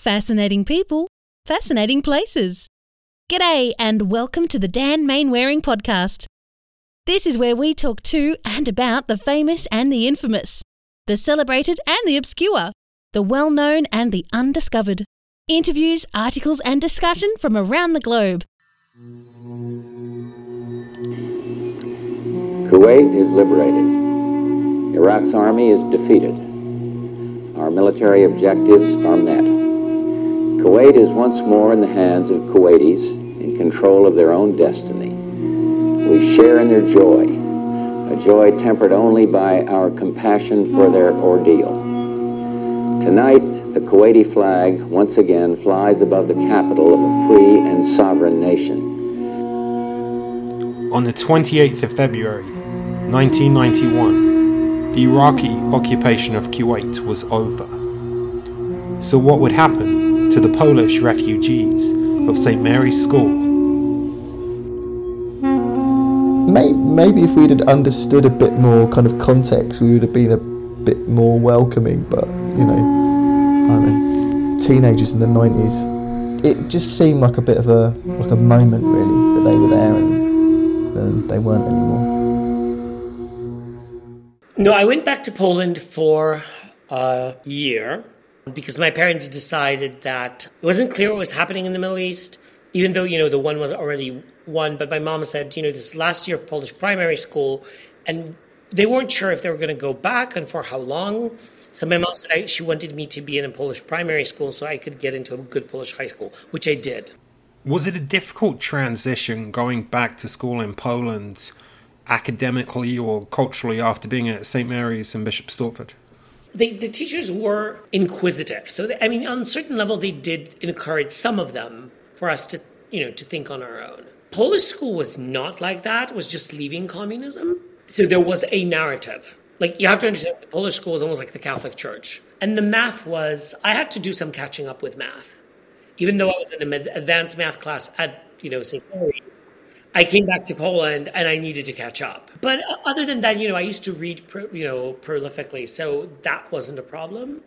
Fascinating people, fascinating places. G'day, and welcome to the Dan Mainwaring podcast. This is where we talk to and about the famous and the infamous, the celebrated and the obscure, the well known and the undiscovered. Interviews, articles, and discussion from around the globe. Kuwait is liberated. Iraq's army is defeated. Our military objectives are met. Kuwait is once more in the hands of Kuwaitis in control of their own destiny. We share in their joy, a joy tempered only by our compassion for their ordeal. Tonight, the Kuwaiti flag once again flies above the capital of a free and sovereign nation. On the 28th of February, 1991, the Iraqi occupation of Kuwait was over. So, what would happen to the Polish refugees of St. Mary's School? Maybe if we'd had understood a bit more kind of context, we would have been a bit more welcoming. But you know, I mean, teenagers in the nineties, it just seemed like a bit of a like a moment really that they were there and then they weren't anymore. No, I went back to Poland for a year because my parents decided that it wasn't clear what was happening in the Middle East, even though, you know, the one was already won. But my mom said, you know, this last year of Polish primary school, and they weren't sure if they were going to go back and for how long. So my mom said I, she wanted me to be in a Polish primary school so I could get into a good Polish high school, which I did. Was it a difficult transition going back to school in Poland academically or culturally after being at St. Mary's and Bishop Stortford? They, the teachers were inquisitive. So, they, I mean, on a certain level, they did encourage some of them for us to, you know, to think on our own. Polish school was not like that. Was just leaving communism. So there was a narrative. Like you have to understand, the Polish school was almost like the Catholic Church, and the math was. I had to do some catching up with math, even though I was in an advanced math class at you know St. I came back to Poland and I needed to catch up. But other than that, you know, I used to read, you know, prolifically, so that wasn't a problem.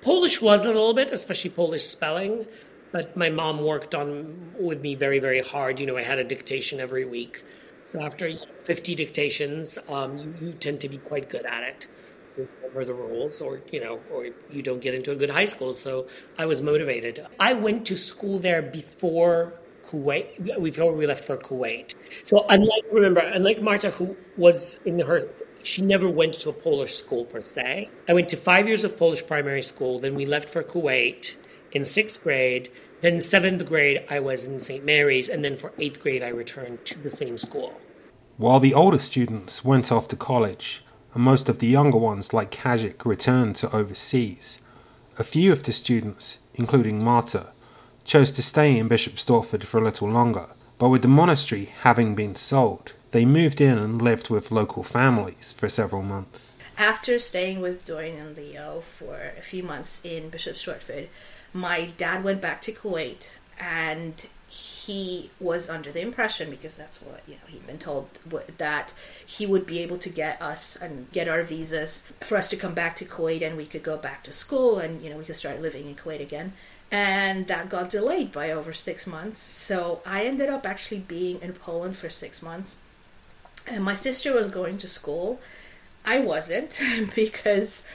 Polish was a little bit, especially Polish spelling, but my mom worked on with me very, very hard. You know, I had a dictation every week. So after 50 dictations, um, you, you tend to be quite good at it. Remember the rules, or you know, or you don't get into a good high school. So I was motivated. I went to school there before Kuwait before we left for Kuwait. So unlike remember, unlike Marta, who was in her, she never went to a Polish school per se. I went to five years of Polish primary school. Then we left for Kuwait in sixth grade. Then seventh grade, I was in St. Mary's, and then for eighth grade, I returned to the same school. While the older students went off to college, and most of the younger ones, like Kazik, returned to overseas, a few of the students, including Marta, chose to stay in Bishop Stortford for a little longer, but with the monastery having been sold, they moved in and lived with local families for several months. After staying with Dorian and Leo for a few months in Bishop Stortford, my dad went back to Kuwait and he was under the impression because that's what you know he'd been told that he would be able to get us and get our visas for us to come back to Kuwait and we could go back to school and you know we could start living in Kuwait again and that got delayed by over six months. So I ended up actually being in Poland for six months. And my sister was going to school. I wasn't because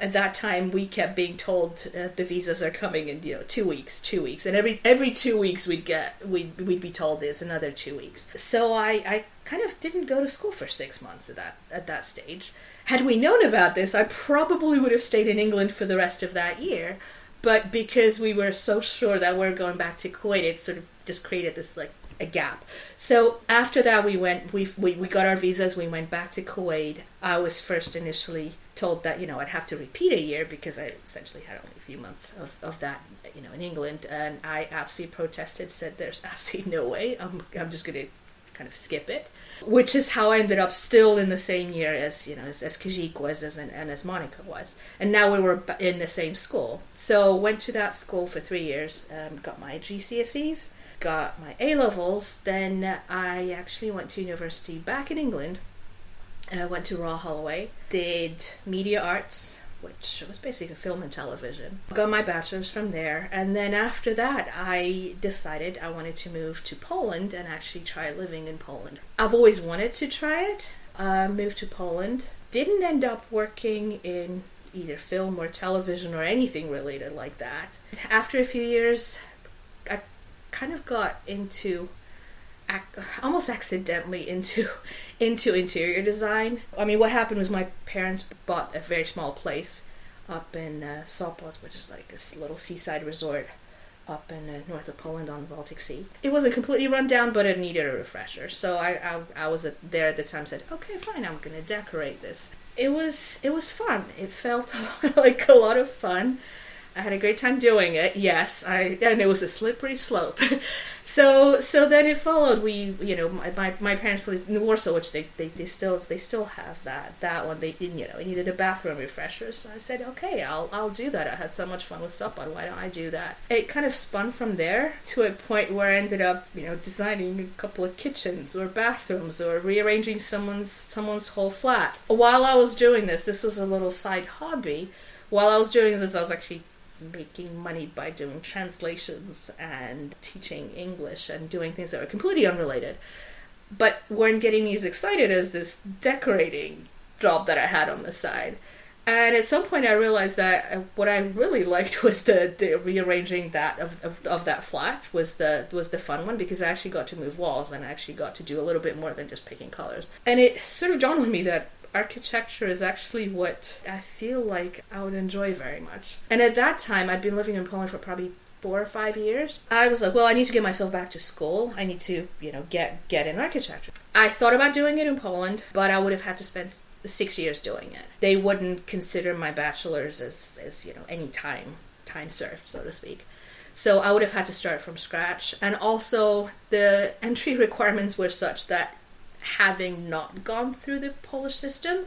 at that time we kept being told uh, the visas are coming in you know two weeks two weeks and every every two weeks we'd get we'd, we'd be told this another two weeks so I, I kind of didn't go to school for six months at that at that stage had we known about this i probably would have stayed in england for the rest of that year but because we were so sure that we are going back to Kuwait, it sort of just created this like a gap. So after that, we went. We we we got our visas. We went back to Kuwait. I was first initially told that you know I'd have to repeat a year because I essentially had only a few months of, of that you know in England, and I absolutely protested. Said there's absolutely no way. I'm I'm just going to kind of skip it which is how I ended up still in the same year as you know as, as Kazik was as and as Monica was, and now we were in the same school. So went to that school for three years, um, got my GCSEs, got my A levels. Then I actually went to university back in England. I went to Royal Holloway, did media arts, which was basically film and television. Got my bachelor's from there, and then after that, I decided I wanted to move to Poland and actually try living in Poland. I've always wanted to try it. Uh, to Poland. Didn't end up working in either film or television or anything related like that. After a few years, I kind of got into almost accidentally into into interior design. I mean, what happened was my parents bought a very small place up in uh, Sopot, which is like this little seaside resort up in uh, north of Poland on the Baltic Sea. It wasn't completely run down, but it needed a refresher. So I I, I was there at the time. Said, okay, fine, I'm gonna decorate this. It was it was fun. It felt like a lot of fun. I had a great time doing it. Yes, I and it was a slippery slope. so so then it followed. We you know my my, my parents placed in Warsaw, which they, they, they still they still have that that one. They you know needed a bathroom refresher. So I said okay, I'll I'll do that. I had so much fun with Sopot. Why don't I do that? It kind of spun from there to a point where I ended up you know designing a couple of kitchens or bathrooms or rearranging someone's someone's whole flat. While I was doing this, this was a little side hobby. While I was doing this, I was actually making money by doing translations and teaching English and doing things that were completely unrelated, but weren't getting me as excited as this decorating job that I had on the side. And at some point, I realized that uh, what I really liked was the, the rearranging that of, of, of that flat was the was the fun one because I actually got to move walls and I actually got to do a little bit more than just picking colors. And it sort of dawned on me that architecture is actually what I feel like I would enjoy very much. And at that time, I'd been living in Poland for probably four or five years. I was like, well, I need to get myself back to school. I need to, you know, get get in architecture. I thought about doing it in Poland, but I would have had to spend six years doing it. They wouldn't consider my bachelor's as, as you know, any time time served, so to speak. So I would have had to start from scratch. And also, the entry requirements were such that having not gone through the Polish system,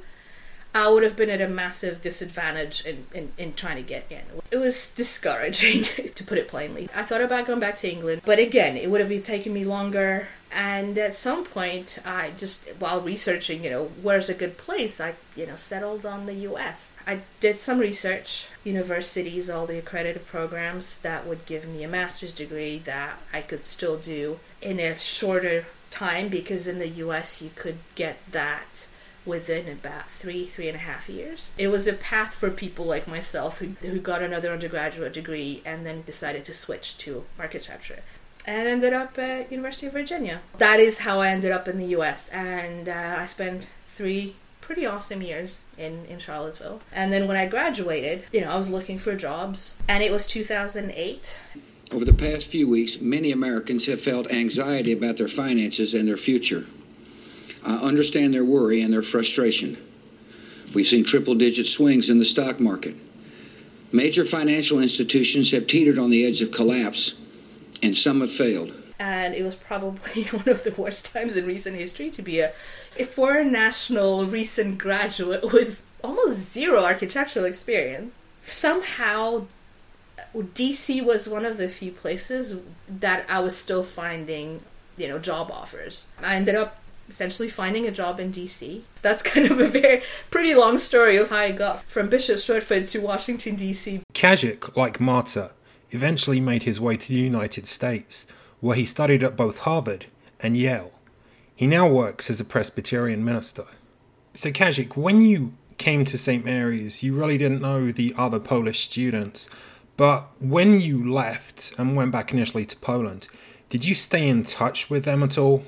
I would have been at a massive disadvantage in, in, in trying to get in. It was discouraging, to put it plainly. I thought about going back to England, but again, it would have been taking me longer. And at some point, I just, while researching, you know, where's a good place, I, you know, settled on the US. I did some research, universities, all the accredited programs that would give me a master's degree that I could still do in a shorter time because in the US you could get that within about three, three and a half years. It was a path for people like myself who, who got another undergraduate degree and then decided to switch to architecture and ended up at University of Virginia. That is how I ended up in the US and uh, I spent three pretty awesome years in, in Charlottesville. And then when I graduated, you know, I was looking for jobs and it was 2008 over the past few weeks, many Americans have felt anxiety about their finances and their future. I understand their worry and their frustration. We've seen triple digit swings in the stock market. Major financial institutions have teetered on the edge of collapse, and some have failed. And it was probably one of the worst times in recent history to be a, a foreign national recent graduate with almost zero architectural experience. Somehow DC was one of the few places that I was still finding, you know, job offers. I ended up essentially finding a job in DC. That's kind of a very pretty long story of how I got from Bishop Stortford to Washington DC. Kazik, like Marta, eventually made his way to the United States, where he studied at both Harvard and Yale. He now works as a Presbyterian minister. So Kazik, when you came to St. Mary's, you really didn't know the other Polish students but when you left and went back initially to Poland, did you stay in touch with them at all?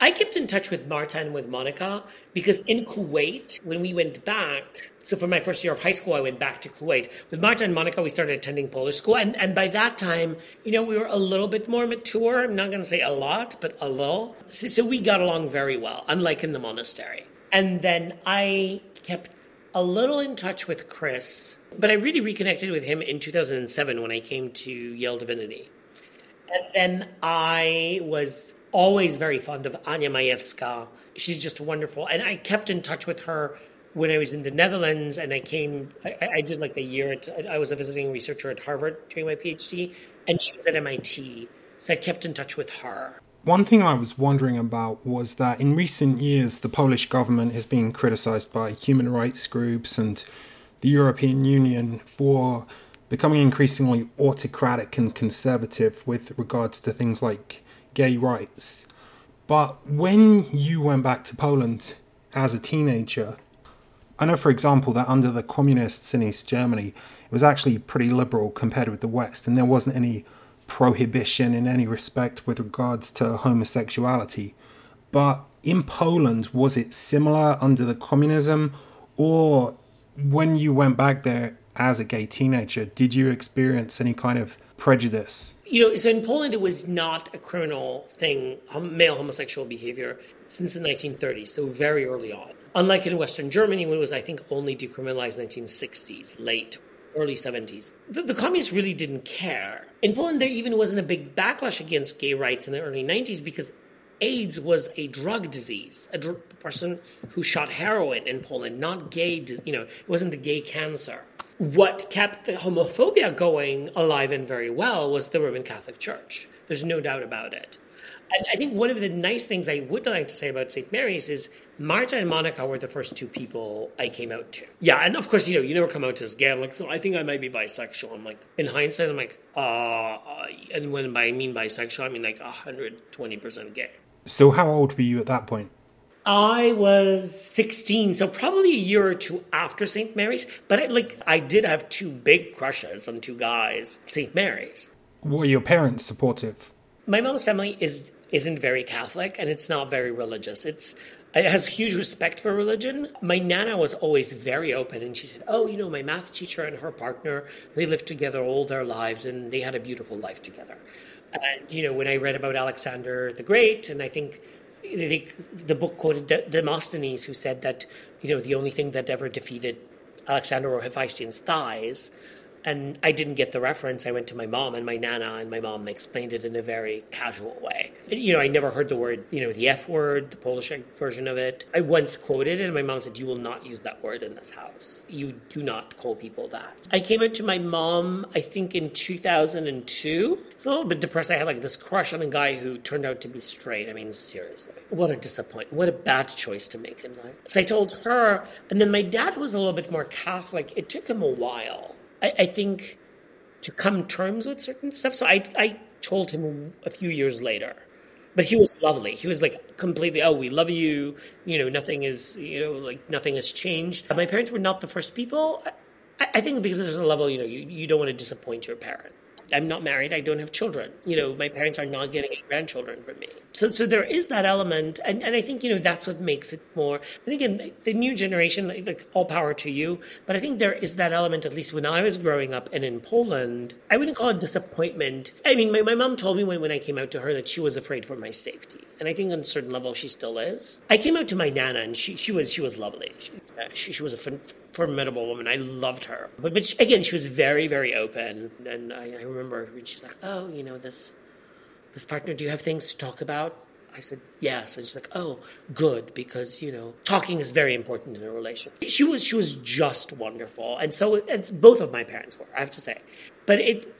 I kept in touch with Marta and with Monica because in Kuwait, when we went back, so for my first year of high school, I went back to Kuwait. With Marta and Monica, we started attending Polish school. And, and by that time, you know, we were a little bit more mature. I'm not going to say a lot, but a little. So, so we got along very well, unlike in the monastery. And then I kept a little in touch with Chris but I really reconnected with him in 2007 when I came to Yale Divinity. And then I was always very fond of Anya Majewska. She's just wonderful. And I kept in touch with her when I was in the Netherlands and I came, I, I did like a year, at, I was a visiting researcher at Harvard doing my PhD, and she was at MIT. So I kept in touch with her. One thing I was wondering about was that in recent years, the Polish government has been criticized by human rights groups and the European Union for becoming increasingly autocratic and conservative with regards to things like gay rights. But when you went back to Poland as a teenager, I know, for example, that under the communists in East Germany, it was actually pretty liberal compared with the West, and there wasn't any prohibition in any respect with regards to homosexuality. But in Poland, was it similar under the communism, or when you went back there as a gay teenager, did you experience any kind of prejudice? You know, so in Poland, it was not a criminal thing, male homosexual behavior, since the 1930s, so very early on. Unlike in Western Germany, when it was, I think, only decriminalized 1960s, late early 70s. The, the, communists really didn't care. In Poland, there even wasn't a big backlash against gay rights in the early 90s because AIDS was a drug disease. A dr- person who shot heroin in Poland, not gay, you know, it wasn't the gay cancer. What kept the homophobia going alive and very well was the Roman Catholic Church. There's no doubt about it. And I think one of the nice things I would like to say about St. Mary's is Marta and Monica were the first two people I came out to. Yeah, and of course, you know, you never come out to as gay. I'm like, so I think I might be bisexual. I'm like, in hindsight, I'm like, uh, uh and when I mean bisexual, I mean like 120% gay. So how old were you at that point? I was 16, so probably a year or two after St. Mary's. But I, like, I did have two big crushes on two guys. St. Mary's. Were your parents supportive? My mom's family is isn't very Catholic, and it's not very religious. It's it has huge respect for religion. My nana was always very open, and she said, "Oh, you know, my math teacher and her partner, they lived together all their lives, and they had a beautiful life together." And you know, when I read about Alexander the Great, and I think the, the book quoted Demosthenes, who said that you know the only thing that ever defeated Alexander or Hephaestion's thighs and I didn't get the reference. I went to my mom and my nana, and my mom explained it in a very casual way. You know, I never heard the word, you know, the F word, the Polish version of it. I once quoted it, and my mom said, You will not use that word in this house. You do not call people that. I came out to my mom, I think, in 2002. It's a little bit depressed. I had like this crush on a guy who turned out to be straight. I mean, seriously. What a disappointment. What a bad choice to make in life. So I told her, and then my dad was a little bit more Catholic. It took him a while I, I think to come terms with certain stuff. So I, I told him a few years later, but he was lovely. He was like completely, oh, we love you. You know, nothing is, you know, like nothing has changed. My parents were not the first people. I, I think because there's a level, you know, you, you don't want to disappoint your parent. I'm not married. I don't have children. You know, my parents are not getting grandchildren from me. So, so there is that element, and, and I think you know that's what makes it more. And again, the new generation, like, like all power to you, but I think there is that element. At least when I was growing up and in Poland, I wouldn't call it disappointment. I mean, my, my mom told me when, when I came out to her that she was afraid for my safety, and I think on a certain level she still is. I came out to my nana, and she she was she was lovely. She, she, she was a formidable woman. I loved her. But, but she, again, she was very, very open. And I, I remember when she's like, oh, you know, this, this partner, do you have things to talk about? I said, yes. And she's like, oh, good, because, you know, talking is very important in a relationship. She was, she was just wonderful. And so, and both of my parents were, I have to say. But it,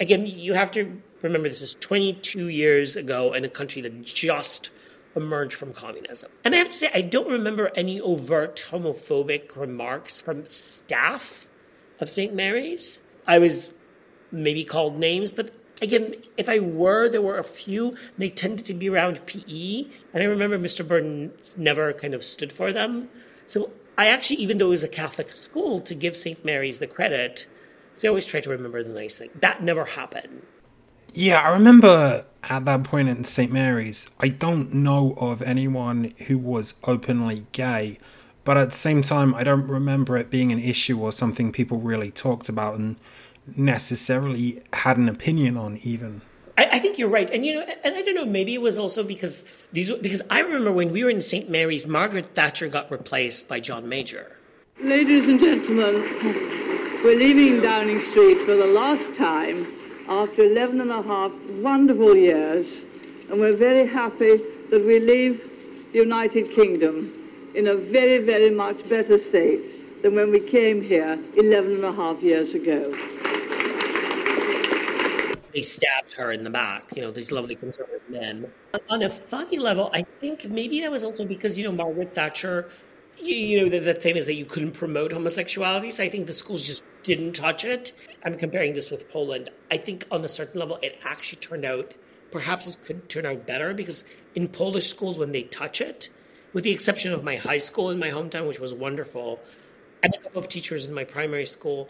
again, you have to remember this is 22 years ago in a country that just emerged from communism. And I have to say, I don't remember any overt homophobic remarks from staff of St. Mary's. I was maybe called names, but again, if I were, there were a few. They tended to be around PE, and I remember Mr. Burton never kind of stood for them. So I actually, even though it was a Catholic school, to give St. Mary's the credit, so I always try to remember the nice thing. That never happened. Yeah, I remember at that point in St. Mary's, I don't know of anyone who was openly gay, but at the same time, I don't remember it being an issue or something people really talked about and necessarily had an opinion on, even. I, I think you're right, and you know, and I don't know, maybe it was also because these because I remember when we were in St. Mary's, Margaret Thatcher got replaced by John Major. Ladies and gentlemen, we're leaving Downing Street for the last time after 11 and a half wonderful years, and we're very happy that we leave the United Kingdom in a very, very much better state than when we came here 11 and a half years ago. They stabbed her in the back, you know, these lovely conservative men. On a funny level, I think maybe that was also because, you know, Margaret Thatcher you know, the, the thing is that you couldn't promote homosexuality. So I think the schools just didn't touch it. I'm comparing this with Poland. I think on a certain level, it actually turned out, perhaps it could turn out better because in Polish schools, when they touch it, with the exception of my high school in my hometown, which was wonderful, and a couple of teachers in my primary school,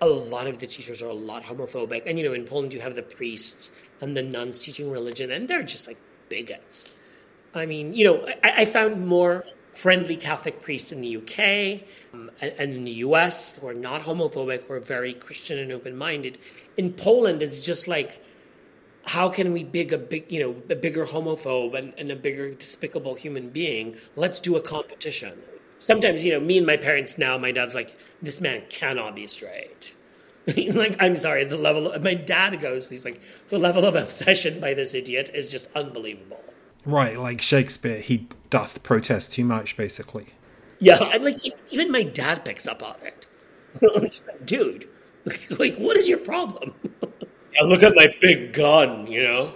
a lot of the teachers are a lot homophobic. And, you know, in Poland, you have the priests and the nuns teaching religion, and they're just like bigots. I mean, you know, I, I found more friendly Catholic priests in the UK um, and, and, in the US who are not homophobic, who are very Christian and open minded. In Poland, it's just like, how can we big a big you know a bigger homophobe and, and a bigger despicable human being? Let's do a competition. Sometimes you know me and my parents now. My dad's like, this man cannot be straight. He's like, I'm sorry. The level of, my dad goes. He's like, the level of obsession by this idiot is just unbelievable. Right, like Shakespeare, he doth protest too much, basically. Yeah, and like even my dad picks up on it. He's like, dude, like, what is your problem? yeah, look at my big gun, you know.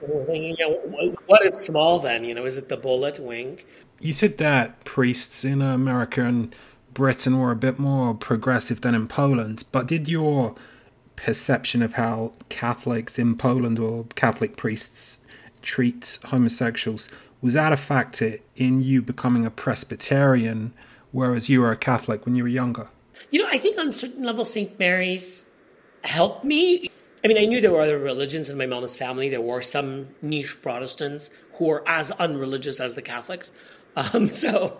What is small then? You know, is it the bullet wink? You said that priests in America and Britain were a bit more progressive than in Poland, but did your perception of how Catholics in Poland or Catholic priests treat homosexuals was that a factor in you becoming a Presbyterian, whereas you were a Catholic when you were younger? You know, I think on certain level, St. Mary's helped me. I mean, I knew there were other religions in my mama's family. There were some niche Protestants who were as unreligious as the Catholics. Um, so,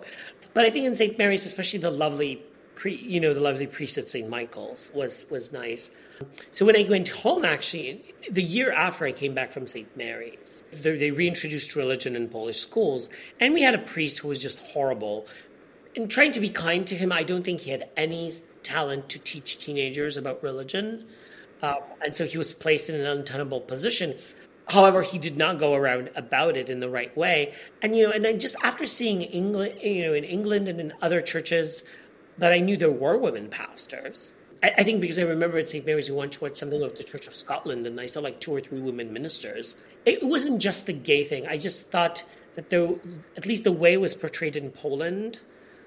but I think in St. Mary's, especially the lovely pre, you know, the lovely priest at St. Michael's was was nice. So when I went home, actually, the year after I came back from St. Mary's, they reintroduced religion in Polish schools, and we had a priest who was just horrible. And trying to be kind to him, I don't think he had any talent to teach teenagers about religion, um, and so he was placed in an untenable position. However, he did not go around about it in the right way. And you know, and then just after seeing England, you know, in England and in other churches, that I knew there were women pastors I, I, think because I remember at St. Mary's, we once watched something of the Church of Scotland, and I saw like two or three women ministers. It wasn't just the gay thing. I just thought that there, at least the way it was portrayed in Poland,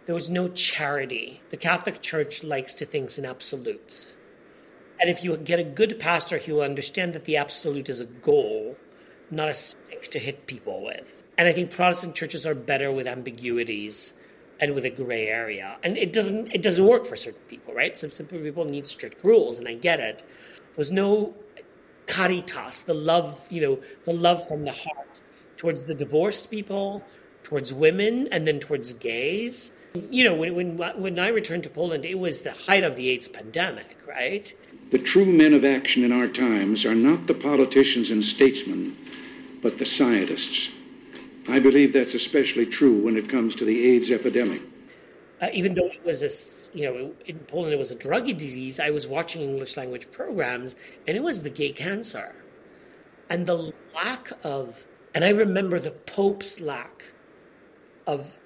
there was no charity. The Catholic Church likes to think in absolutes. And if you get a good pastor, he will understand that the absolute is a goal, not a stick to hit people with. And I think Protestant churches are better with ambiguities and with a gray area. And it doesn't it doesn't work for certain people, right? Some, some people need strict rules, and I get it. There's no caritas, the love, you know, the love from the heart towards the divorced people, towards women, and then towards gays. You know, when, when, when I returned to Poland, it was the height of the AIDS pandemic, right? The true men of action in our times are not the politicians and statesmen, but the scientists I believe that's especially true when it comes to the AIDS epidemic. Uh, even though it was a, you know, in Poland it was a druggy disease, I was watching English language programs and it was the gay cancer. And the lack of, and I remember the Pope's lack of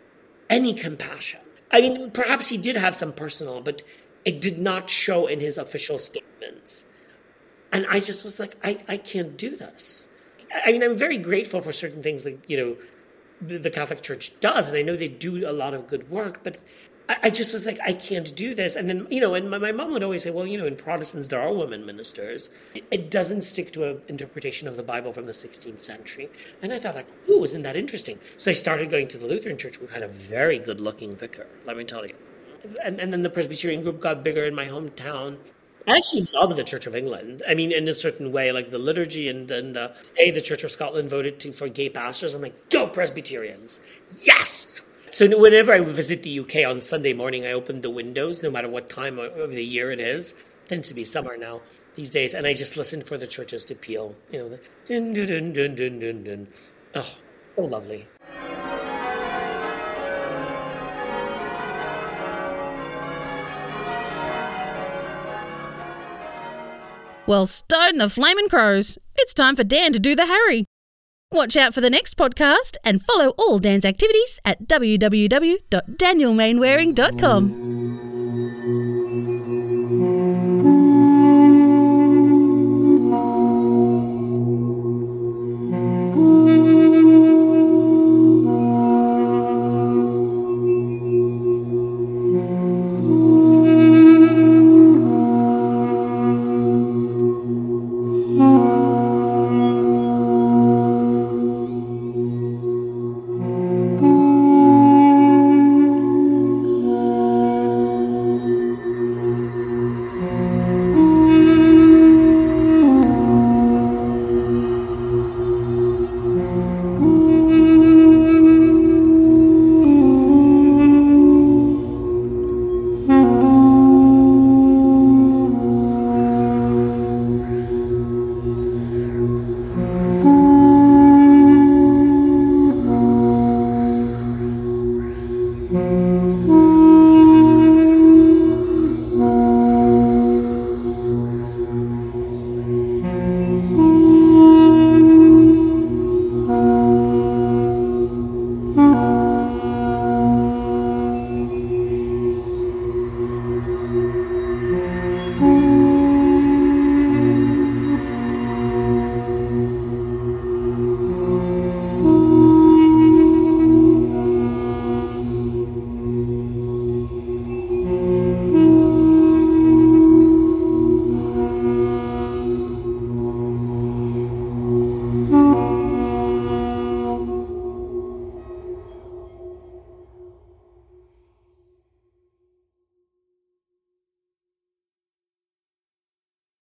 any compassion. I mean, perhaps he did have some personal, but it did not show in his official statements. And I just was like, I, I can't do this. I mean, I'm very grateful for certain things that, you know, the, the Catholic Church does, and I know they do a lot of good work, but I, I just was like, I can't do this. And then, you know, and my, my, mom would always say, well, you know, in Protestants, there are women ministers. It, doesn't stick to an interpretation of the Bible from the 16th century. And I thought, like, ooh, isn't that interesting? So I started going to the Lutheran Church. We had a very good looking vicar, let me tell you. And, and then the Presbyterian group got bigger in my hometown. I actually love the Church of England. I mean, in a certain way, like the liturgy and, and uh, today the Church of Scotland voted to, for gay pastors. I'm like, go Presbyterians. Yes! So whenever I visit the UK on Sunday morning, I open the windows, no matter what time of the year it is. It tends to be summer now these days, and I just listen for the churches to peal. You know, the dun dun dun dun dun dun dun. Oh, so lovely. Well, stone the flaming crows. It's time for Dan to do the Harry. Watch out for the next podcast and follow all Dan's activities at www.danielmainwaring.com.